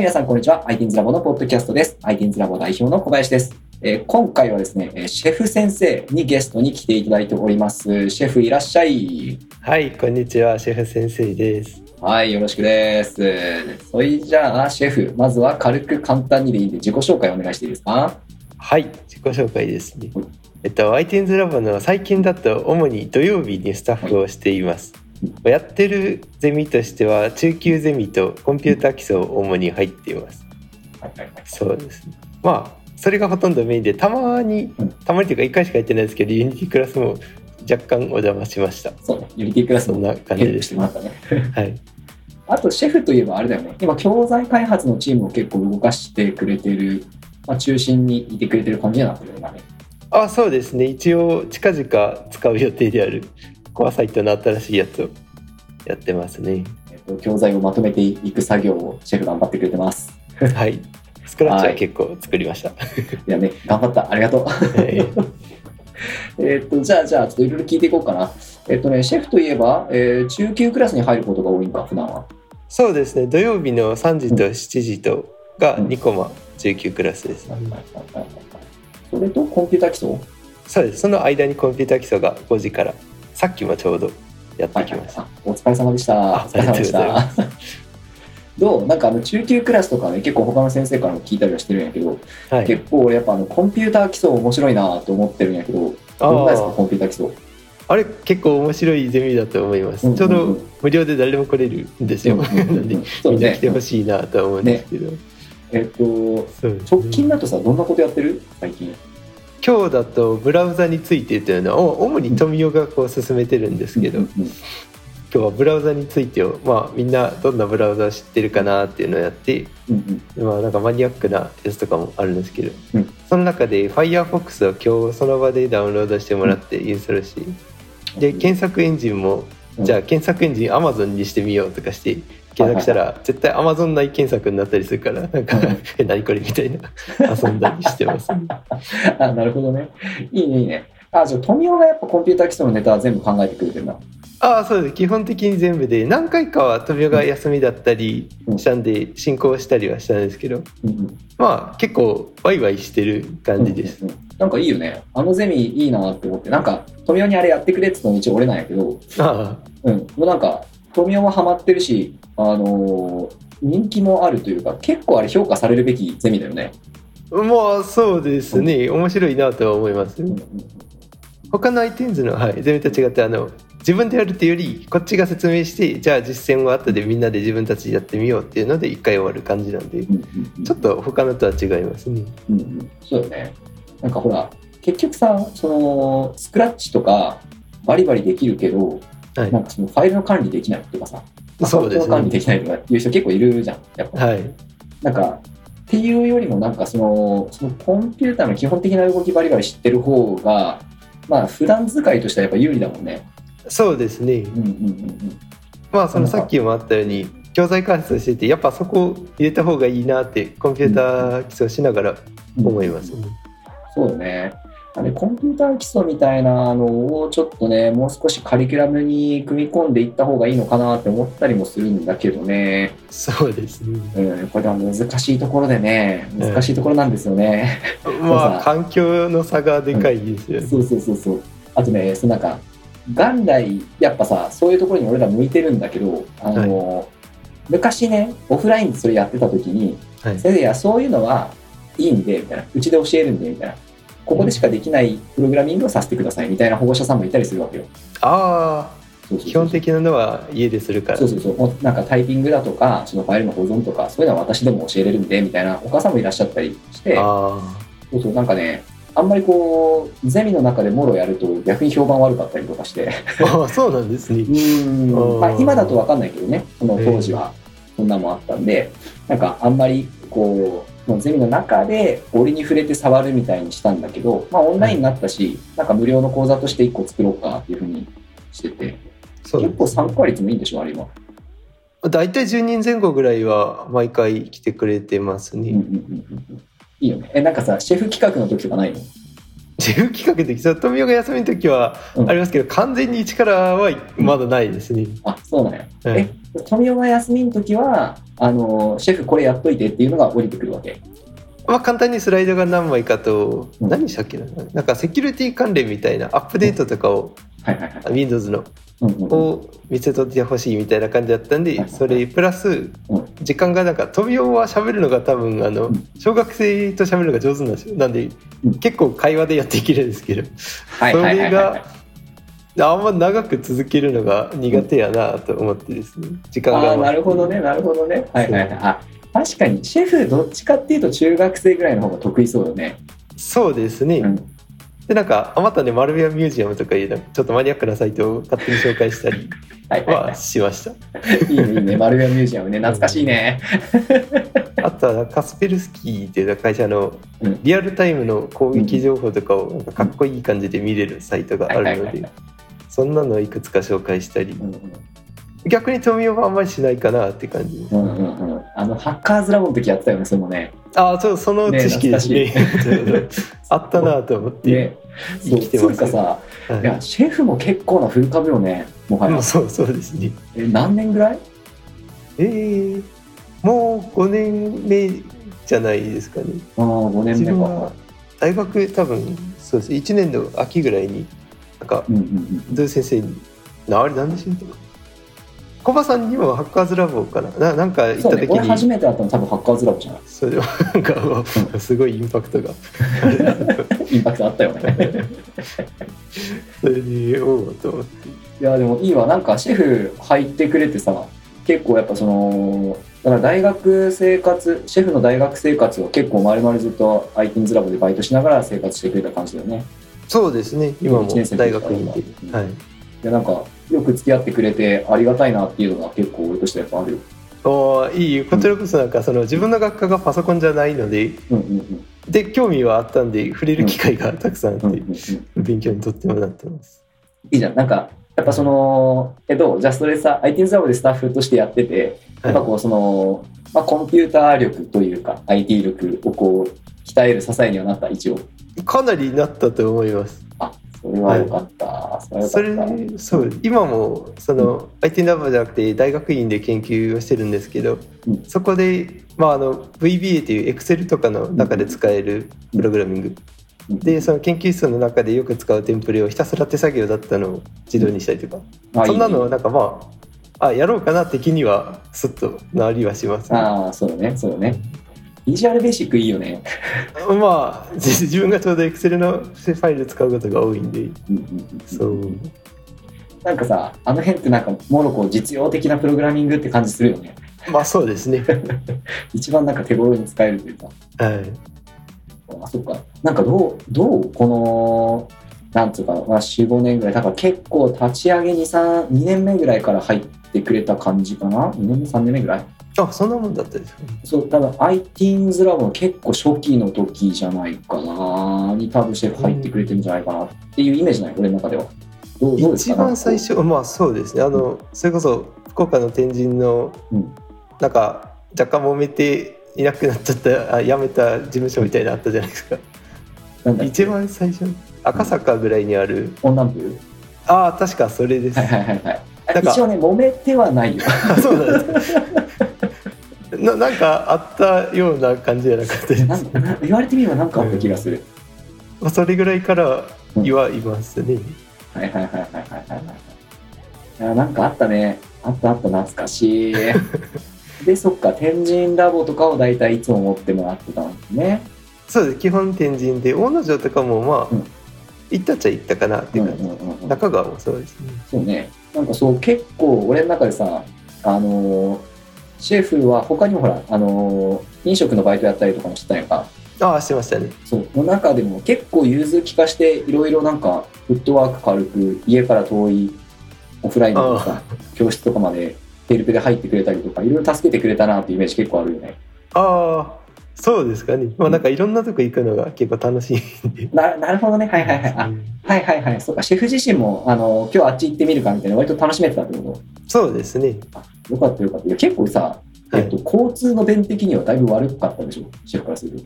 皆さん、こんにちは。ITINS ラボのポッドキャストです。ITINS ラボ代表の小林です。えー今回はですね、えーシェフ先生にゲストに来ていただいております。シェフいらっしゃい。はい、こんにちは、シェフ先生です。はい、よろしくです。それじゃあ、シェフ、まずは軽く簡単にでいいんで自己紹介お願いしていいですか？はい、自己紹介ですね。えっと、iTunes ラボの最近だと主に土曜日にスタッフをしています。やってるゼミとしては中級ゼミとコンピューター基礎を主に入っています。そうですね。まあ、それがほとんどメインで、たまにうん、たまにというか1回しかやってないですけど、 Unity クラスも若干お邪魔しました。そうね、 Unity クラスそんな感じですしたね。はい。あと、シェフといえばあれだよね。今、教材開発のチームを結構動かしてくれてる、まあ、中心にいてくれてる感じになってるよね。あ、そうですね。一応、近々使う予定であるコアサイトの新しいやつをやってますね。えっと、教材をまとめていく作業をシェフ頑張ってくれてます。はい。スクラッチは結構作りました。いやね、頑張った。ありがとう。はいえっと、じゃあ、じゃあ、ちょっといろいろ聞いていこうかな。えっとね、シェフといえば、えー中級クラスに入ることが多いんか、普段は。そうですね。土曜日の3時と7時とが2コマ19クラスです。それと、コンピューター基礎？そうです。その間にコンピューター基礎が5時から、さっきもちょうどやってきました。あお疲れ様でした。おあ疲れ様でした。どう？なんかあの中級クラスとかね、結構他の先生からも聞いたりはしてるんやけど、はい。結構俺やっぱあのコンピューター基礎面白いなと思ってるんやけど、あどんなですか、ーコンピューター基礎？あれ結構面白いゼミだと思います。うんうんうんちょうど無料で誰でも来れるんですよ。うんうんうんなんで そうねみんな来てほしいなと思うんですけど。えっと、直近だとさ、どんなことやってる？最近。今日だとブラウザについてというのはお主に富代がこう進めてるんですけど、今日はブラウザについてをまあみんなどんなブラウザ知ってるかなっていうのをやってうんうん。まあなんかマニアックなやつとかもあるんですけど、うん。その中で Firefox を今日その場でダウンロードしてもらってインストールしてで検索エンジンもうんじゃあ検索エンジン Amazon にしてみようとかして検索したら絶対 Amazon 内検索になったりするからなんかうん え何これみたいな遊んだりしてます、あ、なるほどね。いいね、いいね。あ、じゃあ、富雄がやっぱコンピューター基礎のネタは全部考えてくれてるな。ああそうです。基本的に全部で何回かは富代が休みだったりしたんで進行したりはしたんですけどうんうん。まあ結構ワイワイしてる感じです、うんうんうんなんかいいよね。あのゼミいいなって思って、なんか、富雄にあれやってくれって言ったの一応俺なんやけど、あ。うん、もうなんか、富雄はハマってるし、あのー人気もあるというか、結構あれ評価されるべきゼミだよね。あまあそうですね。面白いなとは思います、うんうん他の iTunes の、はい、ゼミと違ってあの自分でやるっていうよりこっちが説明してじゃあ実践を後でみんなで自分たちでやってみようっていうので一回終わる感じなんでうんうんうん。ちょっと他のとは違いますね。うんうん。そうよね。なんかほら、結局さ、その、スクラッチとか、バリバリできるけど、はいなんかそのファイルの管理できないとかさ、そうですアカウントの管理でねきないとかいう人結構いるじゃん。やっぱ。はいなんか、っていうよりも、なんかその、そのコンピューターの基本的な動きバリバリ知ってる方が、まあ、普段使いとしてはやっぱ有利だもんね。そうですねうんうんうんうん。まあそのさっきもあったように教材開発しててやっぱそこを入れた方がいいなってコンピューター基礎しながら思いますね、そうよね。あれコンピューター基礎みたいなのをちょっとね、もう少しカリキュラムに組み込んでいった方がいいのかなって思ったりもするんだけどね。そうですねうん、これは難しいところでね、難しいところなんですよね。まあ環境の差がでかいですよね、そうそうそうそう。あとね、そのなんか、元来、やっぱさ、そういうところに俺ら向いてるんだけど、あの、昔ね、オフラインでそれやってた時に、はい先生、いや、そういうのはいいんで、みたいな。うちで教えるんで、みたいな。ここでしかできないプログラミングをさせてください、みたいな保護者さんもいたりするわけよ。ああ基本的なのは家でするから。そうそうそう。なんかタイピングだとか、そのファイルの保存とか、そういうのは私でも教えれるんで、みたいなお母さんもいらっしゃったりして、あそうそう、なんかね、あんまりこう、ゼミの中でもろやると逆に評判悪かったりとかして、ー あーそうなんですね。うん。まあ、今だと分かんないけどね、その当時はそんなもんあったんで、なんかあんまりこう、もうゼミの中で折に触れて触るみたいにしたんだけど、まあオンラインになったし、なんか無料の講座として1個作ろうかっていうふうにしてて、結構参加率もいいんでしょ、あれ今。大体10人前後ぐらいは毎回来てくれてますね、うんうんうんうんいいよね。え、なんかさ、シェフ企画の時とかないの？自由企画できそう富代が休みの時はうんありますけど、完全に一からはまだないですね、あ、そうなんや。はい。え、富岡が休みの時は、あの、シェフこれやっといてっていうのが降りてくるわけ。まあ簡単にスライドが何枚かと、うん。何したっけな？なんかセキュリティ関連みたいなアップデートとかを、はいはいはい。Windows のうんうんうん。を見せとってほしいみたいな感じだったんで、それプラスうん。時間がなんか富雄は喋るのが多分あのうん。小学生と喋るのが上手なんですよ。なんでうん。結構会話でやっていけるんですけど。はいはいはいはいはい。あんま長く続けるのが苦手やなと思ってですね時間がああ、なるほどね、なるほどね。はいはいはい。あ、確かに、シェフどっちかっていうと中学生ぐらいの方が得意そうよね。そうですね、うん。でなんかあまたねマルベアミュージアムとかいうちょっとマニアックなサイトを勝手に紹介したりは しましたい。いいね、いいね。マルベアミュージアムね。懐かしいね。あとはカスペルスキーっていう会社のうんリアルタイムの攻撃情報とかをなんかかっこいい感じで見れるサイトがあるのでそんなのをいくつか紹介したり。うん逆に富雄はあんまりしないかなって感じ。ですうんうんうん。あの、ハッカーズラボの時やってたよね、それもね。ああそうその知識。ですねね あったなと思って、ね。そう、生きてますつうかさ、はい。いや、シェフも結構なフル株よね、もはや。うん。そうそうですね。え、何年ぐらい？えー、もう5年目じゃないですかね。ああ、5年目か。大学多分そうです。1年の秋ぐらいになんかうんうんうん。先生になあれなんでしょうコバさんにもハッカーズラボかなななんか行ったそうね、初にめて会ったの多分ハッカーズラボじゃないそれはなんかすごいインパクトが インパクトあったよね。それでおおと思っていや、でもいいわ。なんかシェフ入ってくれてさ、結構やっぱその、だから大学生活、シェフの大学生活を結構丸々ずっと ITINS ラボでバイトしながら生活してくれた感じだよね。そうですね。今も大学院でうんはい。で、なんか、よく付き合ってくれてありがたいなっていうのが結構俺としてはやっぱあるよ。おーいい。こちらこそなんかその自分の学科がパソコンじゃないのでうんうんうん。で興味はあったんで触れる機会がたくさんあってうんうんうん勉強にとってもなってます。いいじゃん。なんか、やっぱその、えどう？じゃあそれさ、ITINS ラボでスタッフとしてやってて、やっぱこうその、まあ、コンピューター力というか IT 力をこう鍛える支えにはなった一応かなりなったと思います。あそれはよかった、それはよそれそう。今もその IT ラボじゃなくて大学院で研究をしてるんですけど、うん。そこで、まあ、あの VBA という Excel とかの中で使えるプログラミング、でその研究室の中でよく使うテンプレをひたすら手作業だったのを自動にしたりとか、あそんなのいいね。なんかまああやろうかな的にはスッとなりはします、ああそうだねそうだねビジュアルベーシックいいよね、まあ自自分がちょうど Excel のファイル使うことが多いんで。そう。なんかさあの辺ってなんかもろこう実用的なプログラミングって感じするよね。まあそうですね。一番なんか手頃に使えるというか。はい。あそっか。なんかどうどうこのなんつうか、まあ、45年ぐらい。だから結構立ち上げ2 2年目ぐらいから入ってくれた感じかな？2年目？3年目ぐらい？あそんなもんだったですそう多分 ITINS ラボの結構初期の時じゃないかなに多分シェフ入ってくれてるんじゃないかなっていうイメージない俺の中では。どうどう一か？番最初まあそうですね。あのそれこそ福岡の天神のうん。なんか若干揉めていなくなっちゃったあ辞めた事務所みたいなのあったじゃないですか。一番最初赤坂ぐらいにある。オンランプああ確かそれです。はいはいはいはい。なんか一応ね揉めてはないよ。あそうなんですかななんかあったような感じじゃなかったですなんか言われてみれば何かあった気がする、まあそれぐらいから言はいますね、はいはいはいはいはいはいはい。いやなんかあったね。あったあった懐かしい。でそっか天神ラボとかを大体いつも持ってもらってたんですね。そうです。基本天神で大野城とかもまあ、うん。行ったっちゃ行ったかなっていう感じ、うんうんうんうん。中川もそうですね。そうね。なんかそう、結構俺の中でさ、あのーシェフは他にもほら、あのー飲食のバイトやったりとかもしてたんやんか。ああしてましたねそう。の中でも結構融通きかして、いろいろなんか、フットワーク軽く、家から遠いオフラインのさ、教室とかまでヘルプで入ってくれたりとか、いろいろ助けてくれたなっていうイメージ結構あるよね。ああそうですかねまあなんかいろんなとこ行くのが結構楽しいんでななるほどね。はいはいはい。あ、はいはいはい。そうか、シェフ自身も、あのー今日あっち行ってみるかみたいな、割と楽しめてたってこと？そうですね。よかったよかった。いや、結構さ、えっと、交通の便的にはだいぶ悪かったでしょ、シェフからすると。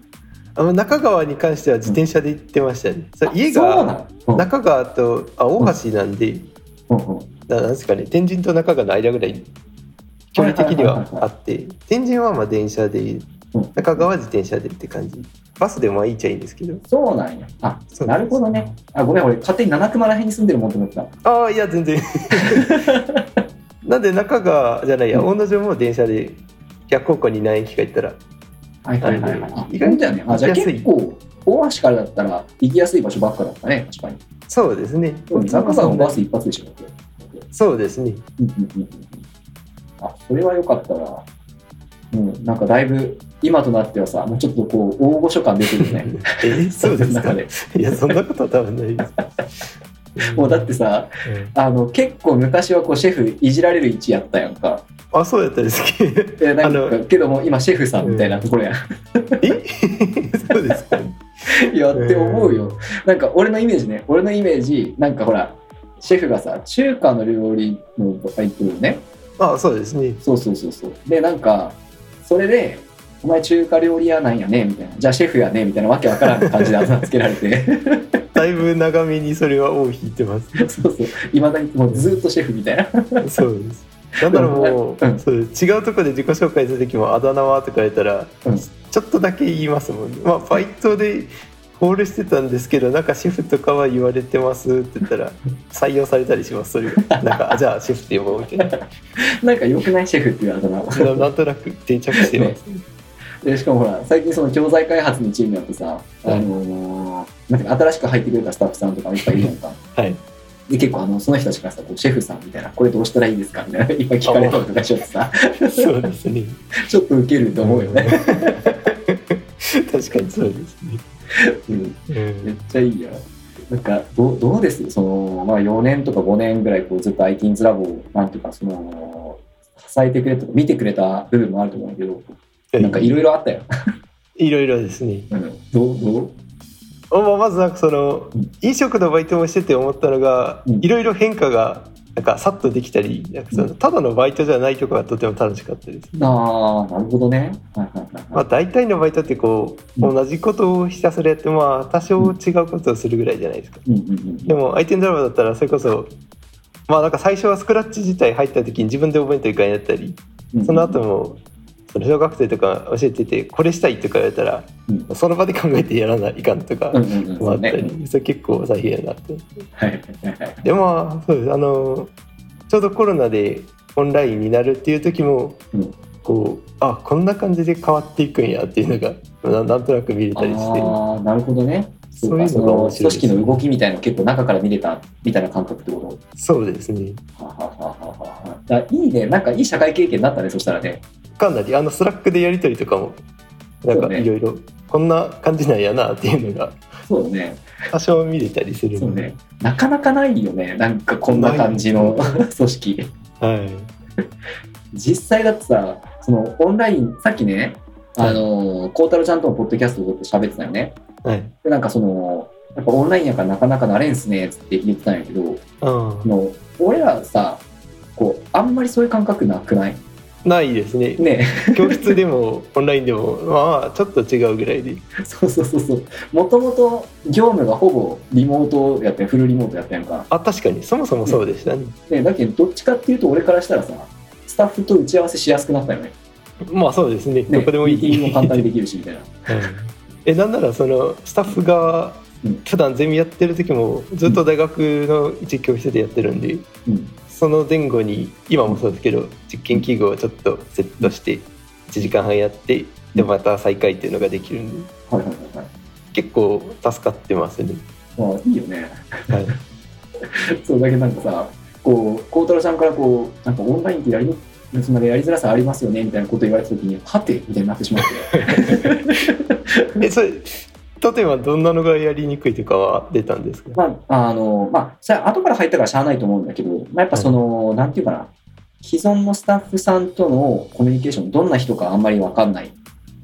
あの中川に関しては自転車で行ってましたね、そう家そうなが中川とあ大橋なんで、うんうん。ななんですかね天神と中川の間ぐらい距離的にはあって天神はまあ電車でうん。中川は自転車でって感じバスでもまあいいっちゃいいんですけどそうなんや。あ、そうなるほどね。あ、ごめん、俺、勝手に七熊ら辺に住んでるもんと思ってた。ああいや全然 なんで中川じゃないや大野城も電車で逆方向に何駅か行ったらはいはいはいはい。あ意外とだよね。あ、じゃあ結構、大橋からだったら行きやすい場所ばっかだったね、確かに。そうですね中川もバス一発でしょ。そうですねうんうんうんうんあ、それは良かったわ。うん、なんかだいぶ、今となってはさ、もうちょっとこう、大御所感出てるよね。えそうですか？中でいやそんなことは多分ないですもうだってさ、うんあの、結構昔はこう、シェフいじられる位置やったやんか。あそうやったですっけ えなんあかけども今シェフさんみたいなところやん。え？そうですか？いやって思うよ。なんか俺のイメージね、俺のイメージ、なんかほら、シェフがさ、中華の料理のバイトね。あそうですねそうそうそうそう。で、なんか、それで、お前中華料理屋なんやねみたいな。じゃあシェフやねみたいなわけわからん感じであざつけられて。だいぶ長めにそれは尾を引いてますそうそう。いまだにもうずっとシェフみたいな。そうですなんだろうもう、うんそう違うところで自己紹介する時も「あだ名は?」とか言われたら、うんちょっとだけ言いますもんねまあバイトでホールしてたんですけどなんかシェフとかは言われてますって言ったら 採用されたりしますそれが。なんかあじゃあシェフって呼ぼうみたいな。なんか良くないシェフって言われたな。な なんとなく定着してます、でしかもほら最近その教材開発のチームやってさ、あのーなんか新しく入ってくれたスタッフさんとかいっぱいいるやんか。はい。で結構あのその人たちからさこうシェフさんみたいなこれどうしたらいいですかみたいないっぱい聞かれたりとかしちゃってさ。そうですね。ちょっとウケると思うよね、確かにそうですね、うん、うん。めっちゃいいや。なんかどうどうです？その、まあ、4年とか5年ぐらいこうずっと i t ンズラボをなんていうかその支えてくれたとか見てくれた部分もあると思うんだけどなんかいろいろあったよ、いろいろですね。うん、どうどう？まずなんかそのうん。飲食のバイトもしてて思ったのがうん。いろいろ変化がなんかさっとできたりなんかそのただのバイトじゃないところがとても楽しかったです。ああなるほどね。はいはいはいまあ、大体のバイトってこううん。同じことをひたすらやってまあ多少違うことをするぐらいじゃないですか。うんうんうんでも相手のドラマだったらそれこそまあなんか最初はスクラッチ自体入った時に自分で覚えといかんやったりうん。その後もその小学生とか教えててこれしたいとか言われたらうん。その場で考えてやらないかんとかうんうんうんもあったそうねりそれ結構大変やなって。はいでまあそうです。あのちょうどコロナでオンラインになるっていう時も、うん。こうあこんな感じで変わっていくんやっていうのがななんとなく見れたりして。ああなるほどね。そういうのが面白いです。組織の動きみたいなの結構中から見れたみたいな感覚ってこそうですね。とはははははだいいね。なんかいい社会経験になったねそしたらねかなりあの Slack でやり取りとかもなんかいろいろこんな感じなんやなっていうのがそうね。多少見れたりするそうね。なかなかないよね。なんかこんな感じの 組織。はい。実際だってさそのオンラインさっきねあの孝太郎ちゃんとのポッドキャストを撮って喋ってたよね。はい。でなんかそのやっぱオンラインやからなかなかなれんすねっつって言ってたんやけどあその俺らさこうあんまりそういう感覚なくない？あないですね。ね。教室でもオンラインでもまあちょっと違うぐらいで。そうそうそうそう。もともと業務がほぼリモートやってんフルリモートやってんか。あ確かに。そもそもそうでしたね、ね。だけどどっちかっていうと俺からしたらさスタッフと打ち合わせしやすくなったよね。まあそうですね。ね。どこでもいい。ミーティングも簡単にできるしみたいな。うん。えなんならそのスタッフがうん。普段ゼミやってる時もずっと大学の一教室でやってるんで。うんその前後に今もそうですけど実験器具をちょっとセットして1時間半やってでまた再開っていうのができるんではいはいはい。はい結構助かってますね。まあいいよね。はい、そうだけどなんかさこう孝太郎さんからこうなんかオンラインってやりにつまりやりづらさありますよねみたいなこと言われた時にはてみたいになってしまって。えそれ例えばどんなのがやりにくいとかは出たんですか？まあ、あの、まあ、それ後から入ったからしゃあないと思うんだけど、まあ、やっぱその、なんていうかな、既存のスタッフさんとのコミュニケーション、どんな人かあんまりわかんない、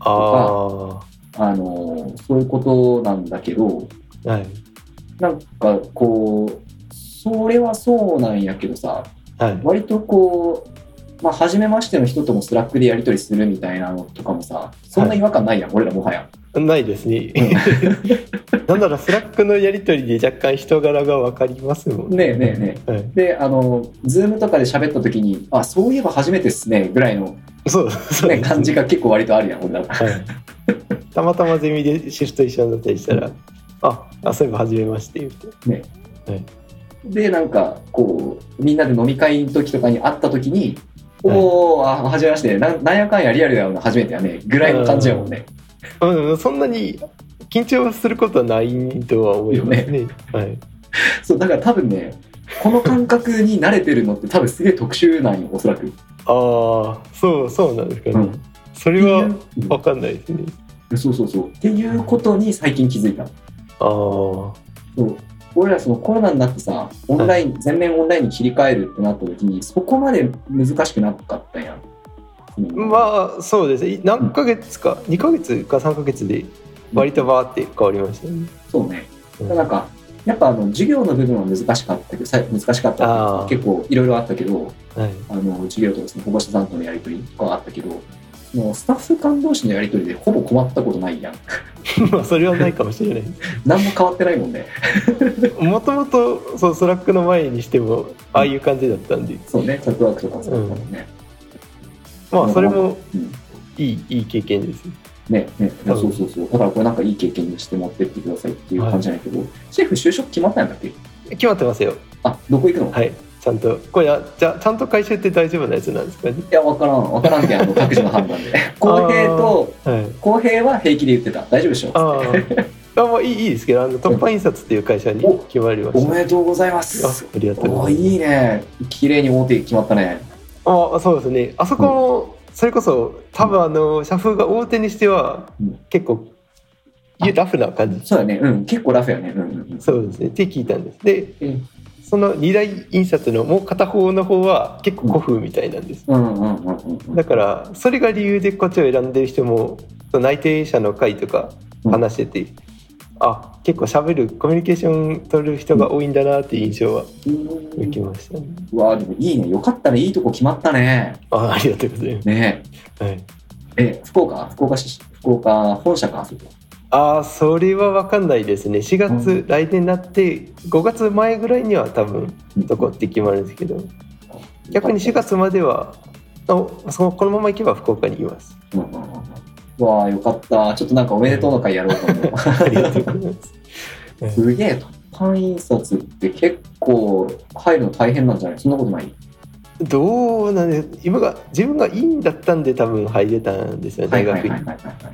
ああの、そういうことなんだけど、あはい。なんかこう、それはそうなんやけどさ、はい。割とこう、まあ、初めましての人とも Slack でやり取りするみたいなのとかもさ、そんな違和感ないやん、俺らもはや。ないですね。なんなら Slack のやり取りで若干人柄が分かりますもんね。えねえねはい、で、あの、 Zoom とかで喋った時に、あ、そういえば初めてっすね、ぐらいの、そうそうね、感じが結構割とあるやん、俺ら。はい、たまたまゼミでシフト一緒になったりしたら「ああそういえば初めまして」言って。ね。はい。で、なんか、こう、みんなで飲み会の時とかに会った時に、はいおお、あ、はじめまして、なんなんやかんやリアルだよな、初めてやね、ぐらいの感じやもんね。うん、そんなに緊張することはないとは思いますね。はい、そう、だから多分ね、この感覚に慣れてるのって多分すげえ特殊なんよ、おそらく。ああそうそうなんですかね。うんそれはっていう分かんないですね。うんそうそうそう。っていうことに最近気づいた。ああそう俺らそのコロナになってさ、オンライン、全面オンラインに切り替えるってなった時に、そこまで難しくなかったんやん。うんまあそうですね何ヶ月か2ヶ月か3ヶ月で割とバーって変わりましたね。そうね。うんなんか、やっぱあの授業の部分は難しかったけど、さ難しかった結構いろいろあったけど、はい、あの授業とですね、保護者さんとのやり取りとかはあったけど、そのスタッフ間同士のやり取りでほぼ困ったことないやん。まあそれはないかもしれない。何も変わってないもんね。もともとそう Slack の前にしてもああいう感じだったんで、そうね、 Chatwork とか使ったもんね。まあそれもうんいいいい経験です。ね、ね、そうそうそう。だからこれなんかいい経験にして持ってってくださいっていう感じじゃないけど、シェフ就職決まったんだっけ？決まってますよ。あ、どこ行くの、い、はい。ちゃんとこれはじゃあちゃんと回収って大丈夫なやつなんですか？ね。や、わからん。わからんけん、あの、各自の判断で。公平と、はい。公平は平気で言ってた。大丈夫でしょああ。あまあいいいいですけどあの突破印刷っていう会社に決まりまおした。めでとうございます。あありがとうごおざいます。いいね。綺麗に大手決まったね。あそうですね。あそこも、それこそ多分あの社風が大手にしてはうん結構ラフな感じ。そうだね。うん。結構ラフやね。うんうんうん。そうですね。って聞いたんです。で、うんその二大印刷のもう片方の方は結構古風みたいなんです。うんうんうんうんうん。だからそれが理由でこっちを選んでる人も内定者の会とか話してて、あ結構喋るコミュニケーション取る人が多いんだなっていう印象は受けましたね。うわでもいいね。よかったね。いいとこ決まったね。あありがとうございます。ねはい、え、福岡？福岡市、福岡本社か、あそこ。ああそれは分かんないですね4月、う来年になって5月前ぐらいには多分どこって決まるんですけど逆に4月まではのこのまま行けば福岡にいます。うんうんうんわあよかった。ちょっとなんかおめでとうの会やろうと思う。ありがとうございます。すげえ、突版印刷って結構入るの大変なんじゃない？そんなことない？どうなんで今が自分がいいんだったんで多分入れたんですよ大学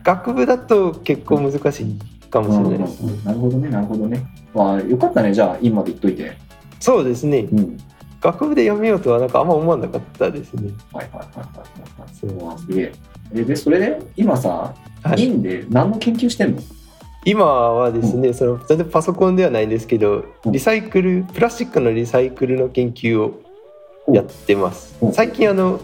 学部だと結構難しいかもしれないです、うんうんうんなるほどね、なるほどね。わあよかったね、じゃあ、今まで言っといて。そうですねうん。学部で読めようとはなんかあんま思わなかったですねはいはいはいはいはい。そすげえ。えで、それで、今さ、はい院で何の研究してんの？今はですね、その全然パソコンではないんですけどうんリサイクルプラスチックのリサイクルの研究をやってます。うん。最近あの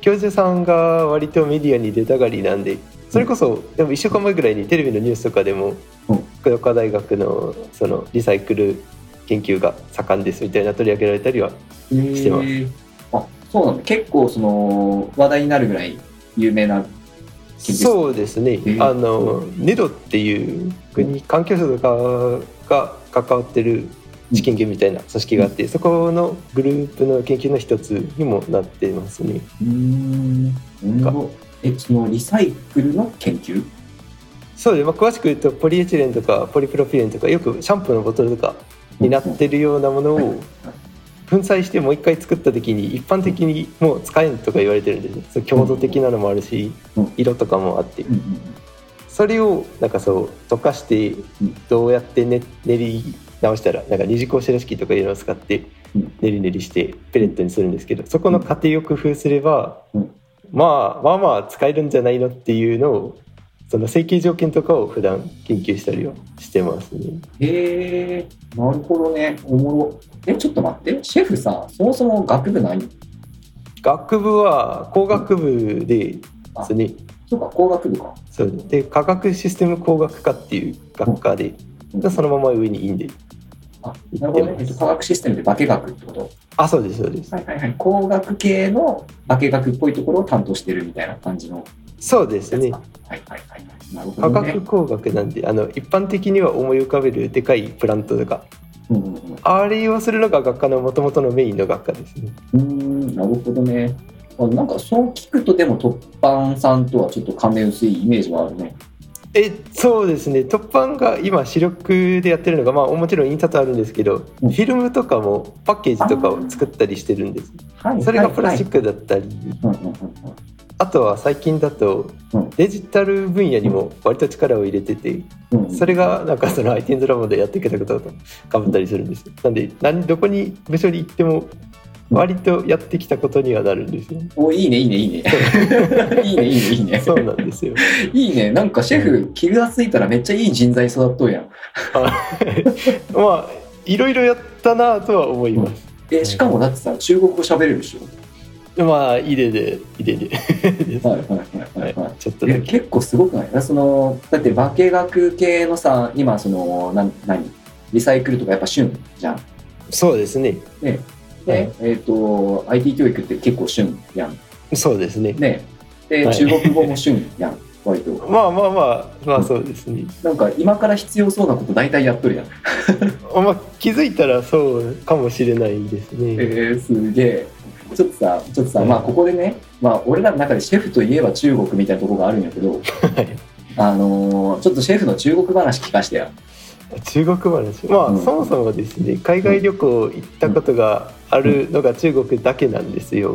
教授さんが割とメディアに出たがりなんでそれこそでも1週間前ぐらいにテレビのニュースとかでもうん。福岡大学のそのリサイクル研究が盛んですみたいな取り上げられたりはしてます。へー。あ、そうなんだ。結構、その、話題になるぐらい有名な研究室。そうですね、ー。あのネドっていう国環境省とかが関わってる試験研みたいな組織があって、そこのグループの研究の一つにもなってますね。うーん。え、そのリサイクルの研究？そうで、まあ、詳しく言うとポリエチレンとかポリプロピレンとかよくシャンプーのボトルとかになってるようなものを粉砕してもう一回作った時に一般的にもう使えんとか言われてるんですよそう強度的なのもあるしうん。色とかもあって。うんうんそれをなんかそう溶かしてどうやって練練り直したらなんか二次構成式とかいうのを使ってうん練り練りしてペレットにするんですけどそこの過程を工夫すれば、うんまあまあまあ使えるんじゃないのっていうのをその成形条件とかを普段研究したりはしてますね。へえ、なるほどね。おもろ。え、ちょっと待って。シェフさ、そもそも学部何学部は工学部でですね。そうか、工学部か。そうで科学システム工学科っていう学科で、うんそのまま上にいいんで。あなるほどね、えっと、科学システムで化学ってこと？あそうですそうですはいはいはい。工学系の化学っぽいところを担当してるみたいな感じのそうですね。はいはいはいはい。なるほ化どね学。工学なんであの一般的には思い浮かべるでかいプラントとかうんうんうんあれをするのが学科のもともとのメインの学科ですねうーん、なるほどね。あなんかそう聞くとでも突版さんとはちょっと関連薄いイメージはあるね。えそうですね。突版が今主力でやってるのがまあもちろん印刷あるんですけど、うん。フィルムとかもパッケージとかを作ったりしてるんです。はい。それがプラスチック。クだったり、あとは最近だとうん。デジタル分野にも割と力を入れててうん。うんそれがなんかその iTunes ラボでやってきたこととかぶったりするんです。よなんで何どこに部署に行っても割とやってきたことにはなるんですよおいいねいいねいいね。いいねいいねいいね。そうなんですよいいね。なんかシェフ気がついたらめっちゃいい人材育っとるやん。あ まあいろいろやったなとは思いますえ、しかもだってさ、中国語喋れるでしょ？まあ入れで入れで いはいはいはい、はい。えちょっと結構すごくない？そのだって化学系のさ今そのなん何？リサイクルとかやっぱ旬じゃん。そうですねねで、えっ、と IT 教育って結構旬やん。そうですねねで、はい中国語も旬やん割と。まあまあまあまあそうですね、なんか今から必要そうなこと大体やっとるやん。まあ、気づいたらそうかもしれないですね、えー、すげえ。ちょっとさ、ちょっとさ、うんまあここでね、まあ俺らの中でシェフといえば中国みたいなところがあるんやけど、はいあのーちょっとシェフの中国話聞かしてや。中国話。まあ、うんそもそもですね海外旅行行ったことがあるのが中国だけなんですよ、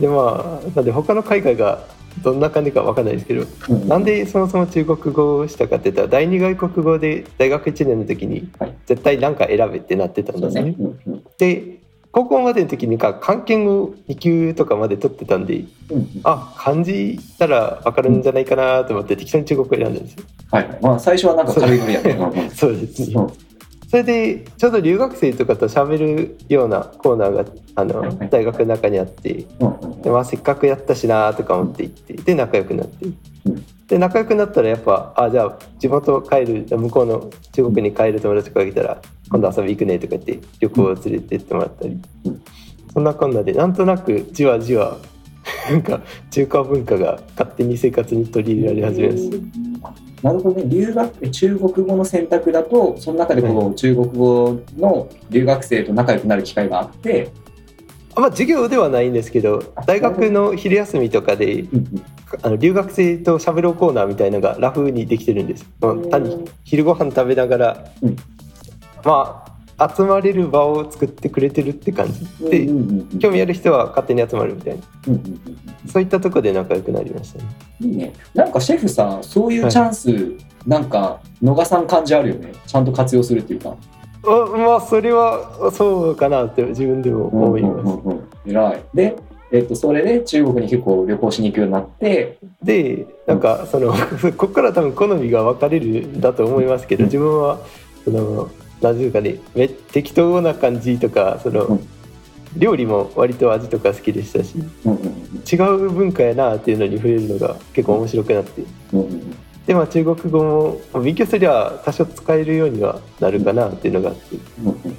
でまあなんで他の海外がどんな感じかわかんないですけど、うん。なんでそもそも中国語をしたかって言ったら第二外国語で大学1年の時にはい。絶対何か選べってなってたんですね。そうね。うんうん。で高校までの時にか漢検を2級とかまで取ってたんでうんうん。あ漢字たら分かるんじゃないかなと思って適当に中国語選んだんですよ。はいはい。まあ最初はなんか軽いノリやね。そう。ですね。うん。それでちょうど留学生とかと喋るようなコーナーがあの大学の中にあってうんうんで、まあ、せっかくやったしなとか思って行ってで仲良くなって。うん。で仲良くなったらやっぱあじゃあ地元帰る向こうの中国に帰る友達とかがいたら今度遊び行くねとか言って旅行を連れてってもらったり。うんそんなこんなでなんとなくじわじわ なんか中華文化が勝手に生活に取り入れられ始めまし。た。なるほどね。留学、中国語の選択だと、その中でこう、中国語の留学生と仲良くなる機会があって、あまあ授業ではないんですけど大学の昼休みとかでうんうん。あの留学生と喋ろうコーナーみたいなのがラフにできてるんです。もう単に昼ご飯食べながら、うんまあ集まれる場を作ってくれてるって感じで、興味ある人は勝手に集まるみたいなそういったところで仲良くなりましたね。いいね。なんかシェフさ、そういうチャンス、なんか逃さん感じあるよね。ちゃんと活用するっていうか。あまあそれはそうかなって自分でも思います。うんうんうんうん偉い。で、えっと、それで中国に結構旅行しに行くようになって、でなんかその ここから多分好みが分かれるんだと思いますけど自分はその何ていうかねめ適当な感じとかその、うん。料理も割と味とか好きでしたしうんうん違う文化やなっていうのに触れるのが結構面白くなって。うんうんうん。でまあ中国語も勉強すりゃ多少使えるようにはなるかなっていうのがあって。うんうんうん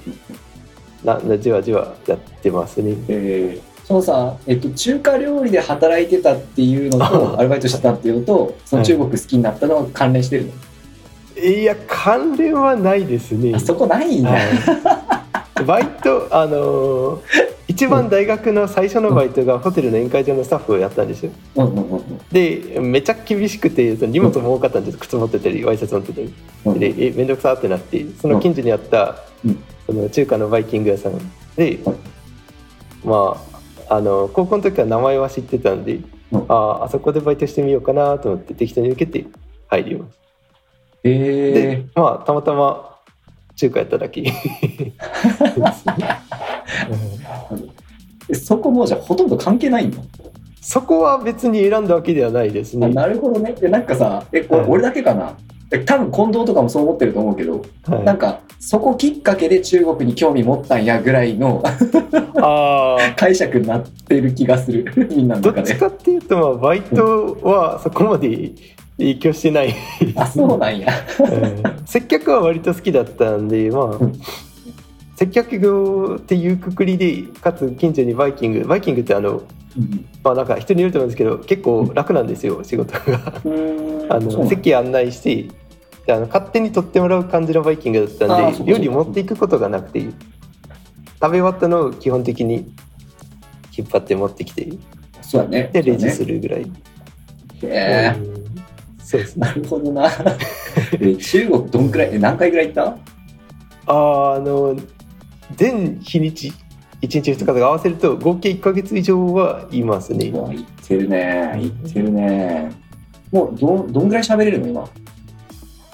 ななじわじわやってますね。えー。そのさ、えっと、中華料理で働いてたっていうのと、アルバイトしてたっていうのと、その中国好きになったのは関連してるの、いや関連はないですね。あそこないんだ。はい、バイトあのー一番大学の最初のバイトがホテルの宴会場のスタッフをやったんですよ。うんうんうんうん。でめちゃ厳しくてその荷物も多かったんです。靴持ってたりワイシャツ持ってたり。うん。でえめんどくさってなってその近所にあった、うん。その中華のバイキング屋さん。で、はいまああの高校の時は名前は知ってたんで、うん。ああそこでバイトしてみようかなと思って適当に受けて入りますえまあたまたま中華やっただけえ そこもうじゃあほとんど関係ないんだ。そこは別に選んだわけではないですね。あなるほどね。えなんかさ、えこれはい俺だけかな？え多分近藤とかもそう思ってると思うけど、はいなんかそこきっかけで中国に興味持ったんやぐらいのああ 解釈になってる気がする。みんなの中で。どっちかっていうと、まあ、バイトはそこまで影響してない、あ、そうなんや。うん。接客は割と好きだったんで、まあうん。接客業っていうくくりでかつ近所にバイキングバイキングってあのまあなんか人によると思うんですけど結構楽なんですよ仕事が。あの席案内してあの勝手に取ってもらう感じのバイキングだったんで料理持っていくことがなくて食べ終わったのを基本的に引っ張って持ってきてそうだね。でレジするぐらい、へえそうですね。なるほどな。え中国どんくらいえ何回ぐらい行った？あーあの全日にち1日2日とか合わせると合計1か月以上はいますね。うわ行ってるね。行ってるね。もうどどんぐらい喋れるの今？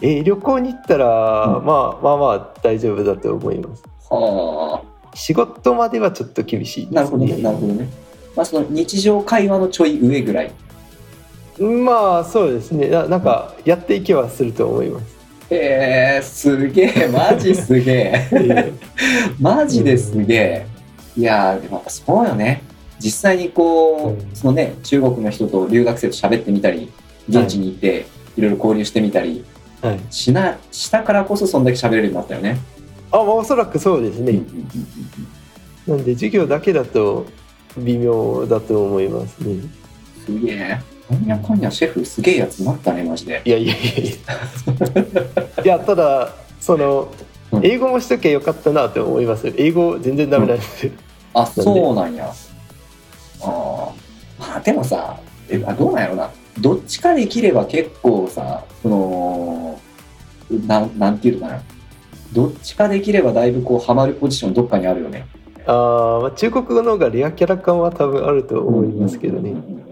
えー旅行に行ったら、うん。まあまあまあ大丈夫だと思います。は仕事まではちょっと厳しいです、ね、あなるほどねなるほどね。まあその日常会話のちょい上ぐらいまあそうですね。ななんかやっていけばすると思います。へえすげえマジすげえ。えマジですげえ。いやーでもやっぱそうよね。実際にこう、うん。そのね中国の人と留学生と喋ってみたり現地に行って、い、ろいろ交流してみたりーはい、しなしたからこそそんだけ喋れるようになったよね、あおそらくそうですね、なんで授業だけだと微妙だと思いますね。すげえなんやかんやシェフすげえやつになったねマジで。いやいやいや。いやいやただそのうん。英語もしときゃよかったなと思います英語全然ダメなんで。すよ、あそうなんや。ああでもさえあどうなんやろな。どっちかできれば結構さそのなんなんていうのかな。どっちかできればだいぶこうハマるポジションどっかにあるよね。あーまあ中国語の方がレアキャラ感は多分あると思いますけどね、うんうんうんうん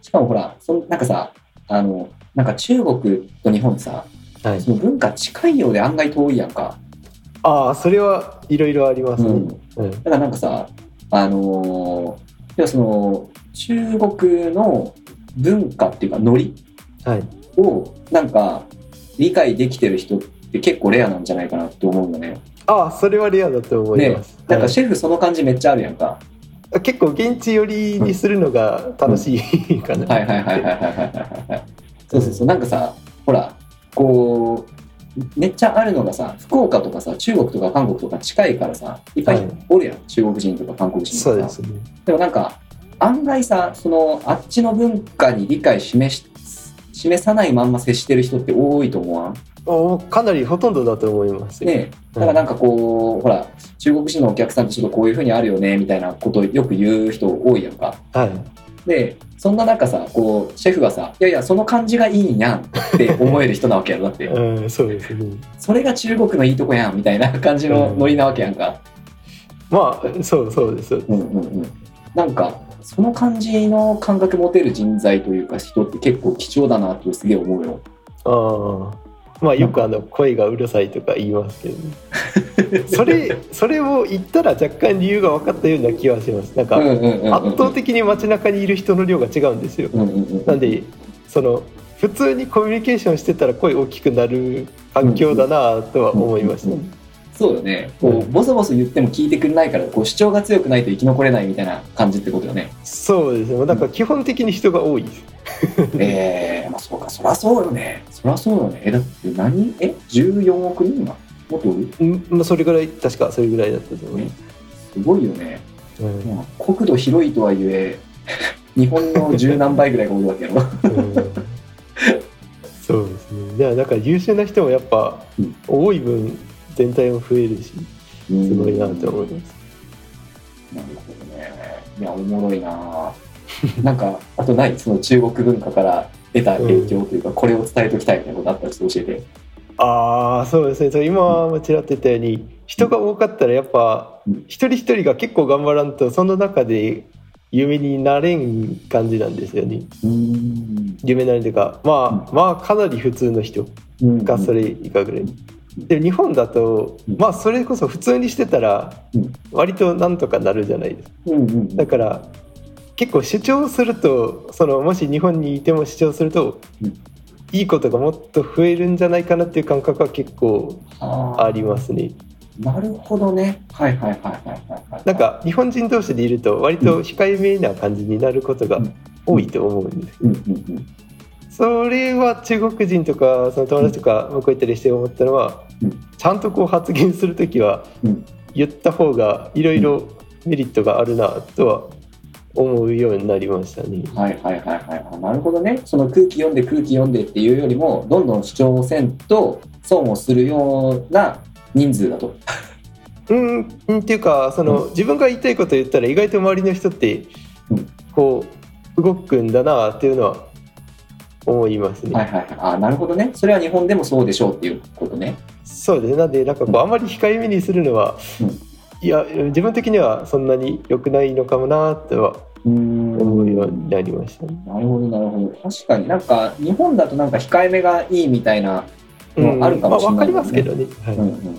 しかもほらそのなんかさあのなんか中国と日本さはい。その文化近いようで案外遠いやんか、ああそれはいろいろありますね、うん。うん。だからなんかさあのー要はその中国の文化っていうかノリはい。をなんか理解できてる人って結構レアなんじゃないかなって思うんだね。ああそれはレアだと思いねます、なんはい。かシェフその感じめっちゃあるやんか。結構現地寄りにするのが楽しいかな、うん、はいはいはいはいはいはい。そうそうそう。なんかさほらこうめっちゃあるのがさ福岡とかさ中国とか韓国とか近いからさいっぱいおるやん、はい、中国人とか韓国人とかそうです、ね、でもなんか案外さそのあっちの文化に理解示し示さないまんま接してる人って多いと思わん？おかなりほとんどだと思いますよ。ねだからなんかこう、ほら中国人のお客さんってちょっとこういうふうにあるよねみたいなことをよく言う人多いやんか。はい。でそんな中さこうシェフがさ「いやいやその感じがいいんやん」って思える人なわけやろだって。うんそうですね。それが中国のいいとこやんみたいな感じのノリなわけやんか、まあそうそうですそうです。うんうんうん、なんかその感じの感覚持てる人材というか人って結構貴重だなってすげえ思うよ。ああまあよくあの声がうるさいとか言いますけど。ねそれそれを言ったら若干理由が分かったような気はします。なんか圧倒的に街中にいる人の量が違うんですよ。なんでその普通にコミュニケーションしてたら声大きくなる環境だなとは思いました、そうよね。こうボソボソ言っても聞いてくれないからこう主張が強くないと生き残れないみたいな感じってことよね。そうですね。だから基本的に人が多いです。ええまあそうかそりゃそうよね。そりゃそうよね。えだって何？え？14億人今もっとうんまあそれぐらい確かそれぐらいだったと思います、すごいよね、うん。まあ、国土広いとはいえ 日本の十何倍ぐらいがおるわけやろ。うん。そうですね。だからだから優秀な人もやっぱうん。多い分全体も増えるし、すごいなと思います。なるほどね。いやおもろいな。なんかあとない？その中国文化から得た影響というか、これを伝えときたいみたいなことあったらちょっと教えて。ああ、そうですね。そう今もちらっと言ったように、人が多かったらやっぱうん。一人一人が結構頑張らんとその中で有名になれん感じなんですよね。うん。有名なれんというか、まあ、まあかなり普通の人がそれ以下ぐらい。で日本だと、うん。まあそれこそ普通にしてたらうん。割となんとかなるじゃないですか。うんうんだから結構主張するとそのもし日本にいても主張すると、うん。いいことがもっと増えるんじゃないかなっていう感覚は結構ありますね。なるほどね。はいはいはいはいはい。はいなんか日本人同士でいると割と控えめな感じになることが多いと思うんです。うんうんうんそれは中国人とかその友達とか向こう行ったりして思ったのは、うんちゃんとこう発言する時はうん。言った方がいろいろメリットがあるなとは思うようになりましたね。はいはいはいはい。あなるほどね。その空気読んで空気読んでっていうよりもどんどん主張せんと損をするような人数だと。うん、うんっていうかその、うん。自分が言いたいこと言ったら意外と周りの人って、うん。こう動くんだなっていうのは思いますね。はいはいはい。あなるほどね。それは日本でもそうでしょうっていうことね。そうですね。なんでなんかこうあまり控えめにするのは、うん。いや自分的にはそんなに良くないのかもなとはうーん。思うようになりましたね。なるほどなるほど。確かになんか日本だとなんか控えめがいいみたいなのあるかもしれないまあ、わかりますけどね。はい。うんうんうん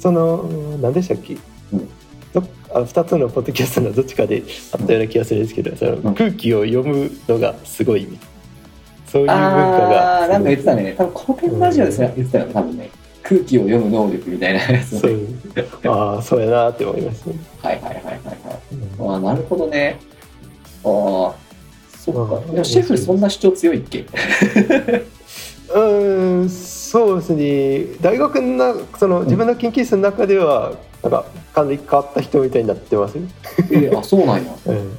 その何でしたっけ、うん。どあ2つのポッドキャストのどっちかであったような気がするんですけど、そのうん。空気を読むのがすごいそういう文化あが。あなんか言ってたね。多分古典ラジオでそれ言ってたよね多分ね。空気を読む能力みたいなやつそう。ああそうやなって思いましたね。はいはいはいはいはい。ああなるほどね。ああそっか。うん。でもシェフそんな主張強いっけ？うーんそうですね。大学のなその自分の研究室の中ではなんかかなり変わった人みたいになってますよ、えーあそうなんや。うん、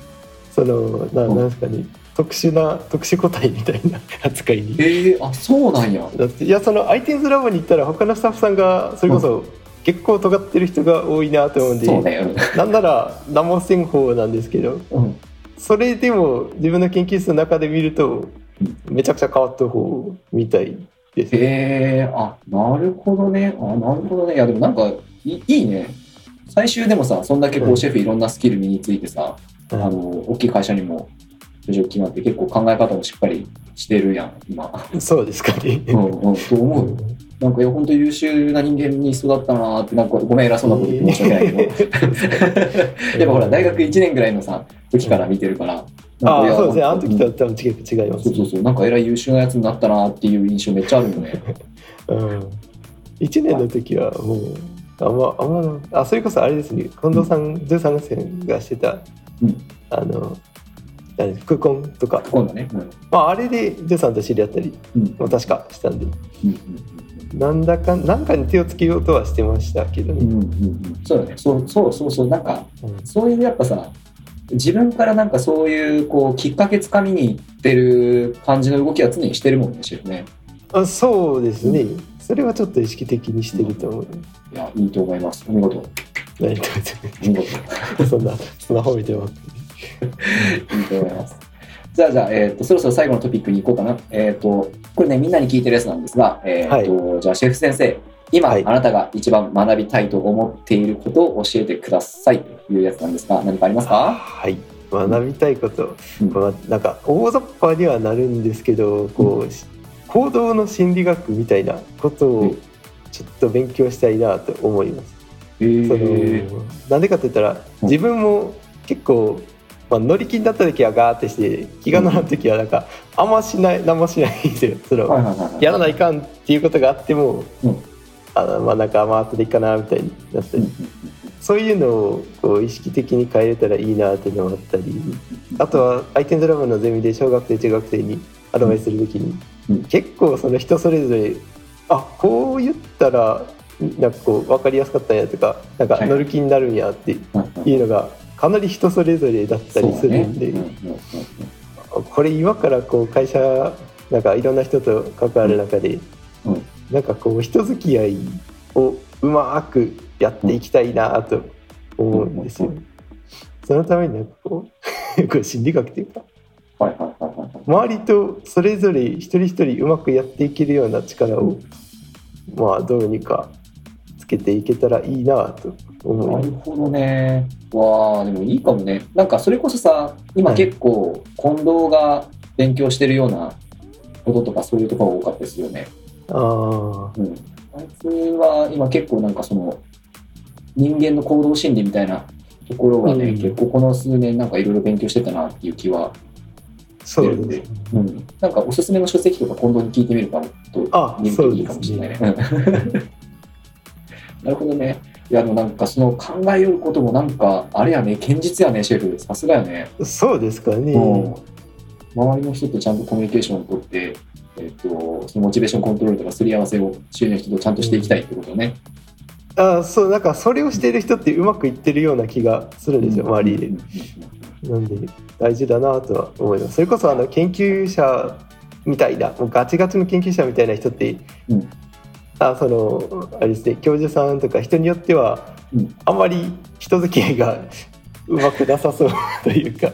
そのなうん。なんですかね特殊な特殊個体みたいな扱いに。えー、あそうなんや。だっていやその iTunes ラボに行ったら他のスタッフさんがそれこそ結構尖ってる人が多いなと思うんで、そうね。なんなら何もせん方なんですけどうん、うん、それでも自分の研究室の中で見るとめちゃくちゃ変わった方みたいです。ね。えー、あなるほどね。あなるほどね。いやでもなんかいいいね。最終でもさそんだけこううん。シェフいろんなスキル身についてさ、あの大きい会社にも就職決まって結構考え方もしっかりしてるやん今。そうですかね。うんうんと思うよ。なんかいや本当優秀な人間に育ったなーってなんかごめん偉そうなこと言って申し訳ないけど。やっぱほら大学1年ぐらいのさ時から見てるからああそうですね。あの時とうん。は多分違います。そうそうそう。なんかえらい優秀なやつになったなーっていう印象めっちゃあるよね。うん、1年の時はもうあんまあんまあそれこそあれですね。近藤さんズーさんがしてた、うん。あの何クコンとか、今度ね。うん。まあ、あれでズーさんと知り合ったりうん。も確かしたんで。うんなんだかなんかに手をつけようとはしてましたけどね。うんうんそうだね。そうそうそうそうなんかうん。そういうやっぱさ自分からなんかそういうこうきっかけつかみにいってる感じの動きは常にしてるもんねシェフね。あそうですね、それはちょっと意識的にしてると思う。いやいいと思います。お見事。何とお見事。そんなそんな褒めてます。いいと思います。じゃあ、じゃあ、えっ、と、そろそろ最後のトピックに行こうかな。えっ、と、これね、みんなに聞いてるやつなんですが、えっ、と、じゃあ、シェフ先生、今、はい。あなたが一番学びたいと思っていることを教えてください。というやつなんですが、何かありますか？はい。学びたいこと、うん。まあ、なんか大雑把にはなるんですけどこう、し行動の心理学みたいなことをうんちょっと勉強したいなと思います。えー。そのなんでかって言ったらうん。自分も結構、まあ、乗り気になった時はガーってして気が乗らん時はなんかあんましない何もしないんですよ。そのは。やらないかんっていうことがあっても、うん。あのまあなんかまあ後でいいかなみたいになったり、そういうのをこう意識的に変えれたらいいなっていうのもあったり。あとはアイテンドラムのゼミで小学生中学生にアドバイスする時に、うん。結構その人それぞれあこう言ったらなんかこう分かりやすかったんやとかなんかはい。乗る気になるんやってうんうんいうのがかなり人それぞれだったりするんで、ねうんうんうんこれ今からこう会社なんかいろんな人と関わる中で、うんなんかこう人付き合いをうまくやっていきたいなと思うんですよ。うんそのためになんかこう これ心理学っていうかはいはいはいはい周りとそれぞれ一人一人うまくやっていけるような力を、まあどうにかつけていけたらいいなと思ないるます。ほどね。わあ、でもいいかもね。なんかそれこそさ、今はい結構近藤が勉強してるようなこととかそういうところが多かったですよね。ああうん。あいつは今結構なんかその人間の行動心理みたいなところがね、うん結構この数年なんかいろいろ勉強してたなっていう気はしてるんでそうです。うん。なんかおすすめの書籍とか近藤に聞いてみるかもとあ人気いいかもしれないね。うん なるほどね。いや、でもなんかその考えよることもなんか、あれやね、堅実やね、シェフ。さすがやね。そうですかね。うん周りの人とちゃんとコミュニケーションを取って、えっと、そのモチベーションコントロールとかすり合わせを周囲の人とちゃんとしていきたいってことね。あそうなんかそれをしている人ってうまくいってるような気がするんですよ周りでうんなんで大事だなとは思いますそれこそあの研究者みたいなもうガチガチの研究者みたいな人って、うんあそのあれですね教授さんとか人によってはうんあんまり人付き合いが うまくなさそうというか、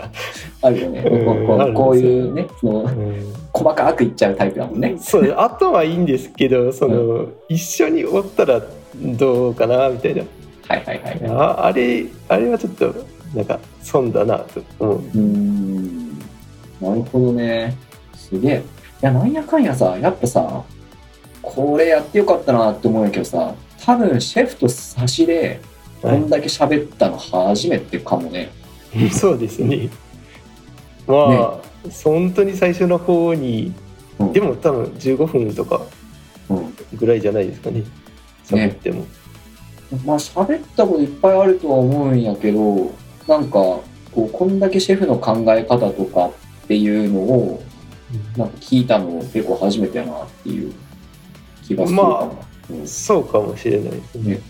あるよね。うんこういうね、そのうん細かくいっちゃうタイプだもんね。そうあとはいいんですけど その、一緒におったらどうかなみたいなはいはいはい。うああれあれはちょっとなんか損だなと思うーん。なるほどね。すげえ。いや、なんやかんやさ、やっぱさ、これやってよかったなって思うんやけどさ、多分シェフと差しでこんだけ喋ったの初めてかもね。そうですね。まあ、本当に最初の方に、うんでも多分15分とかうん。ぐらいじゃないですかね。喋っても。まあ喋ったこといっぱいあるとは思うんやけどなんかこうこんだけシェフの考え方とかっていうのをなんか聞いたの結構初めてやなっていう気がするまうん。そうかもしれないですね。ね。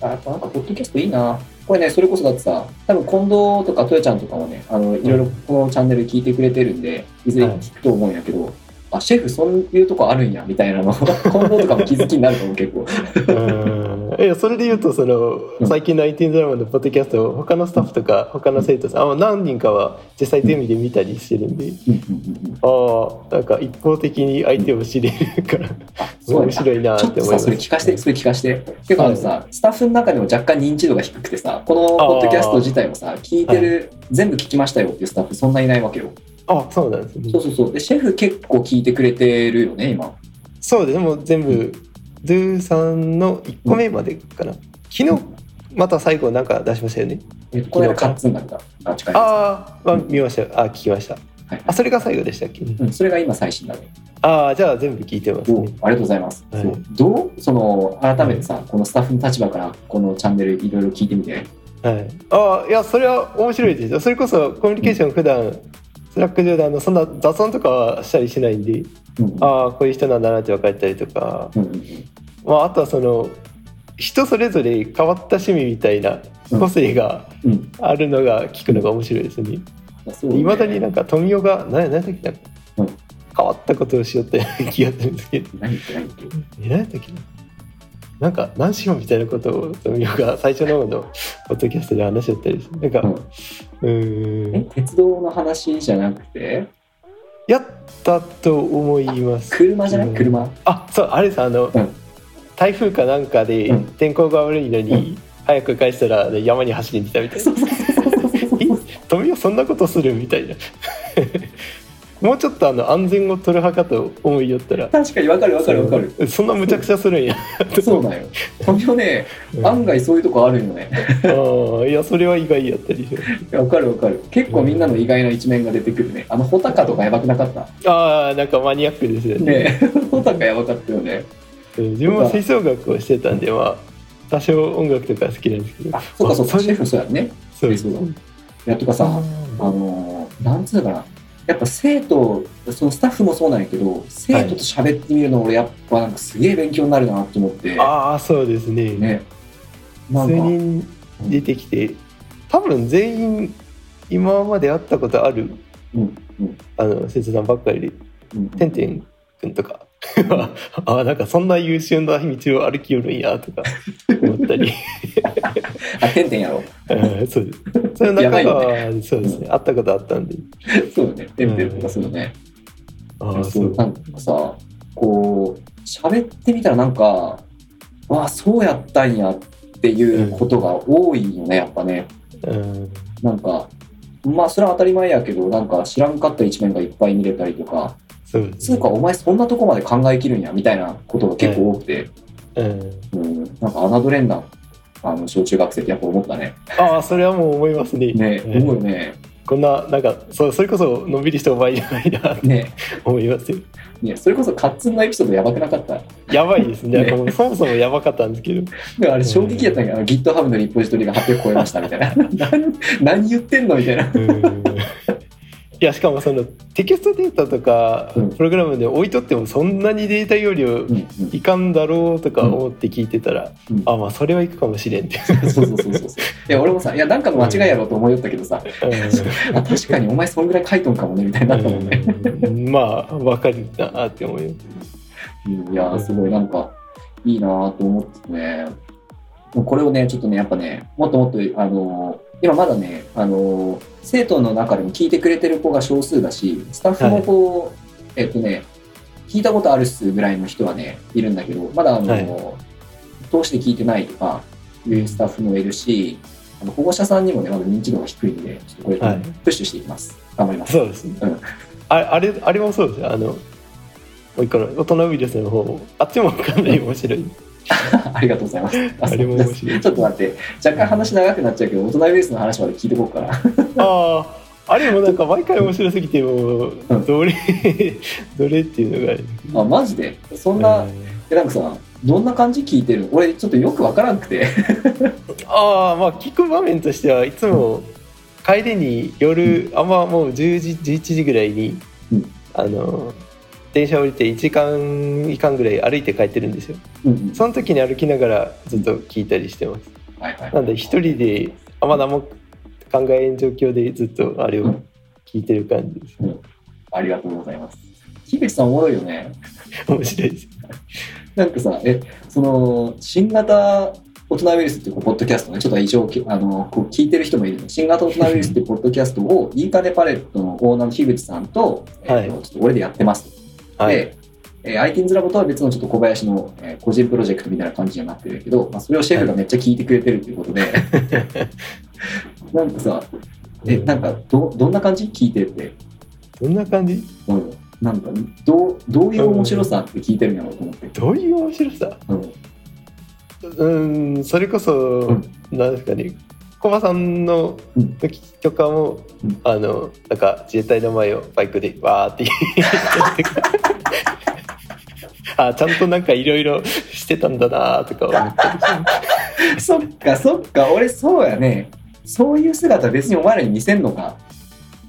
あやっぱなんかポッドキャストいいな。これねそれこそだってさ多分近藤とかとやちゃんとかもねあのいろいろこのチャンネル聞いてくれてるんでいずれ聞くと思うんやけど、あシェフそういうとこあるんやみたいなの。近藤とかも気づきになると思う結構うんいやそれで言うとそのうん。最近の IT ドラマのポッドキャストを他のスタッフとか他の生徒さんあ何人かは実際ゼミで見たりしてるんで、ああなんか一方的に相手を知れるから 面白いなって思います。それ聞かして、それ聞かして。てかあのさ、スタッフの中でも若干認知度が低くてさ、このポッドキャスト自体もさ、聞いてる、全部聞きましたよっていうスタッフそんないないわけよ。あそうなんですね。そうそうそう。で、シェフ結構聞いてくれてるよね、今。そうです。でも全部、ドゥさんの1個目までかな、昨日また最後なんか出しましたよね。えっと、この間カッツンだった。あ、近いやああ、まあ、見ました。あ聞きました。つはい。あそれが最後でしたっけ、うん、それが今最新だね。ああじゃあ全部聞いてますおねありがとうございます。はい。そう。どう？その、改めてさ、このスタッフの立場から、このチャンネルいろいろ聞いてみて。はい、ああいやそれは面白いですよ。それこそコミュニケーション普段スラック上であのそんな雑談とかはしたりしないんでうん。ああこういう人なんだなって分かったりとか、うんうんうんまあ、あとはその人それぞれ変わった趣味みたいな個性がうん。あるのが聞くのが面白いですね。いまだになんか富雄が何何だっけな、うん。変わったことをしようって 気がするんですけど。何何だっけな？なんか何しようみたいなことを富雄が最初の方のポッドキャストで話しちゃったりしてなんかうん。うん。鉄道の話じゃなくて？やったと思います。車じゃない？うん。車。あそうあれです。あの、うん台風かなんかでうん。天候が悪いのに、早く返したら、ね、山に走りに来たみたいな。富雄そんなことするみたいな。もうちょっとあの安全を取る派かと思いよったら。確かにわかるわかるわかる。そんな無茶苦茶するんや。そうだよ。富雄ねうん。案外そういうとこあるよね。ああいやそれは意外やったり。わかるわかる。結構みんなの意外な一面が出てくるね。あの穂高とかやばくなかった？ああなんかマニアックですよね。ね 穂高やばかったよね。うん自分は吹奏楽をしてたんでまあ多少音楽とか好きなんですけど。あそうかそうか。あシェフそうやね。そうそうだいやとかさあのーなんつうのかな。やっぱ生徒そのスタッフもそうなんやけど生徒と喋ってみるの俺やっぱなんかすげえ勉強になるなと思って、ああそうですね。ね。数か。人出てきて多分全員今まで会ったことあるうんうん。あの生徒さんばっかりでうん。てんてんくんとか あなんかそんな優秀な道を歩きよるんやとか思ったり。あてんてんやろ。うんそう。ですそれのやば中いは、そうですね。会ったことあったんで。そうよね。てんてんとかするね、ああそう。なんかさこう喋ってみたらなんかわあそうやったんやっていうことが多いよねやっぱね。うん。なんかまあそれは当たり前やけどなんか知らんかった一面がいっぱい見れたりとかそう。ですつうかお前そんなとこまで考えきるんやみたいなことが結構多くて、うん。うん、なんか侮れんな。あの小中学生ってやっぱ思ったね。ああそれはもう思いますね。ねうん。思うよね。こんななんかそうそれこそのんびりしたお前じゃないなってね。思いますよ。ねそれこそカッツンのエピソードやばくなかった？やばいですね。ねもうそもそもやばかったんですけど。だからあれ衝撃やったんやけど、GitHub のリポジトリが800超えましたみたいな。何何言ってんのみたいな。うんいやしかもそのテキストデータとかうん。プログラムで置いとってもそんなにデータ容量うんうん。いかんだろうとか思って聞いてたら、うん。あまあそれはいくかもしれんって、そうそうそうそう。いや、俺もさ、いや、なんかの間違いやろうと思いよったけどさ、あ確かにお前そんぐらい書いとんかもね、みたいになったもんね。うん。まあわかるなって思うよ。うん。いやー、すごいなんか、いいなーと思ってね。これをね、ちょっとね、やっぱね、もっともっと、あのー今まだね、あのー生徒の中でも聞いてくれてる子が少数だし、スタッフもこう、えっとね、聞いたことあるっすぐらいの人はね、いるんだけど、まだあのーはい。通して聞いてないとかいうスタッフもいるし、あの保護者さんにもね、まだ認知度が低いんで、ちょっとこれ、はい。プッシュしていきます。頑張ります。そうですね、うん。ああれあれもそうですよ。あのもう一個の大人ウイルスの方もあっちもかなり面白い ありがとうございます。あれも面白い。ちょっと待って、若干話長くなっちゃうけど、大人ウイルスの話まで聞いてこうかな。あああれもなんか毎回面白すぎてもどれどれっていうのが。あマジで？そんな、え、なんかさ、どんな感じ聞いてるの？俺、ちょっとよくわからんくて。ああまあ聞く場面としてはいつも帰りに夜あんまもう10時11時ぐらいに、うん。あの電車降りて1時間いかんぐらい歩いて帰ってるんですようんうん。その時に歩きながらずっと聞いたりしてますはいはい。なんで一人であんま何も考えん状況でずっとあれを聞いてる感じですありがとうございます。樋口さんおもろいよね。面白いですなんかさ、え、その、新型大人ウイルスっていうポッドキャストね、ちょっと一応、きあの、こう聞いてる人もいるの。新型大人ウイルスっていうポッドキャストを、いいかねパレットのオーナーの樋口さんと、えーとはいちょっと俺でやってますと。はい。で、えー、ITINS ラボとは別のちょっと小林の、えー個人プロジェクトみたいな感じになってるけど、まあ、それをシェフがめっちゃ聞いてくれてるということで、なんかさ、え、なんかど、どんな感じ？聞いてて、どんな感じ？うん、なんかどう、どういう面白さって聞いてるんやろうと思って。どういう面白さ？うん。うんそれこそ、ん。なんですかねコバさんのうん時とかも、うんあのなんか自衛隊の前をバイクでわーって言ってあちゃんとなんかいろいろしてたんだなとか思ったりし そっか、そっか、俺そうやね。そういう姿別にお前らに見せんのか。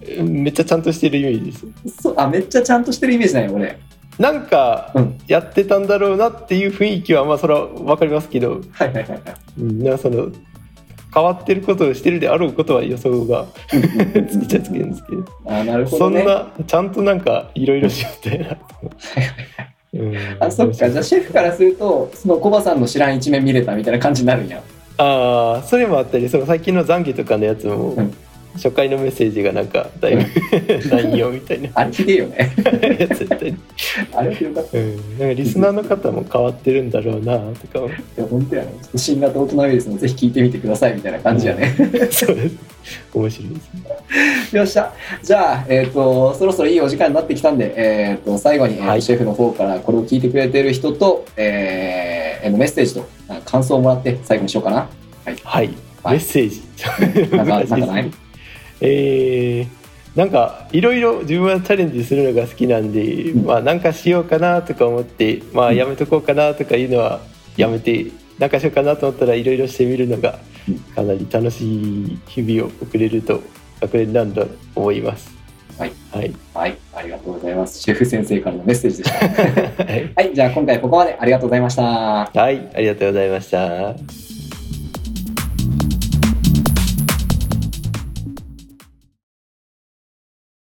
てめっちゃちゃんとしてるイメージですそあ、めっちゃちゃんとしてるイメージないよ、俺。なんかうん。やってたんだろうなっていう雰囲気はまあそれは分かりますけど、はいはいはいはい。うん、なその変わってることをしてるであろうことは予想がつきちゃつけるんですけどあ、なるほそんどね。なちゃんとなんかいろいろしようみたいな。うんあ、そっか。じゃあシェフからすると、そのコバさんの知らん一面見れたみたいな感じになるんや。ああそれもあったりその最近の懺悔とかのやつも、うん初回のメッセージがなんかだいぶないよみたいな。あれひでえよね。やつやったり、あれはひどかった。いうん、なんかリスナーの方も変わってるんだろうなとか思や、本当やね。新型大人ウイルスもぜひ聞いてみてくださいみたいな感じやね。うそう。です面白いですね。よっしゃ。じゃあ、えっ、と、そろそろいいお時間になってきたんで、えっ、と、最後に、えーはい。シェフの方からこれを聞いてくれてる人と、えー、メッセージとあ感想をもらって最後にしようかな。はい、はい。メッセージ。なんかなんかない？ねえーなんかいろいろ自分はチャレンジするのが好きなんで、まあなんかしようかなとか思ってまあやめとこうかなとかいうのはやめてなんかしようかなと思ったらいろいろしてみるのがうんかなり楽しい日々を送れると学年なんだと思います。はい、はい、はい、ありがとうございます。シェフ先生からのメッセージでした。はい、はい、じゃあ今回ここまでありがとうございました。はい、ありがとうございました。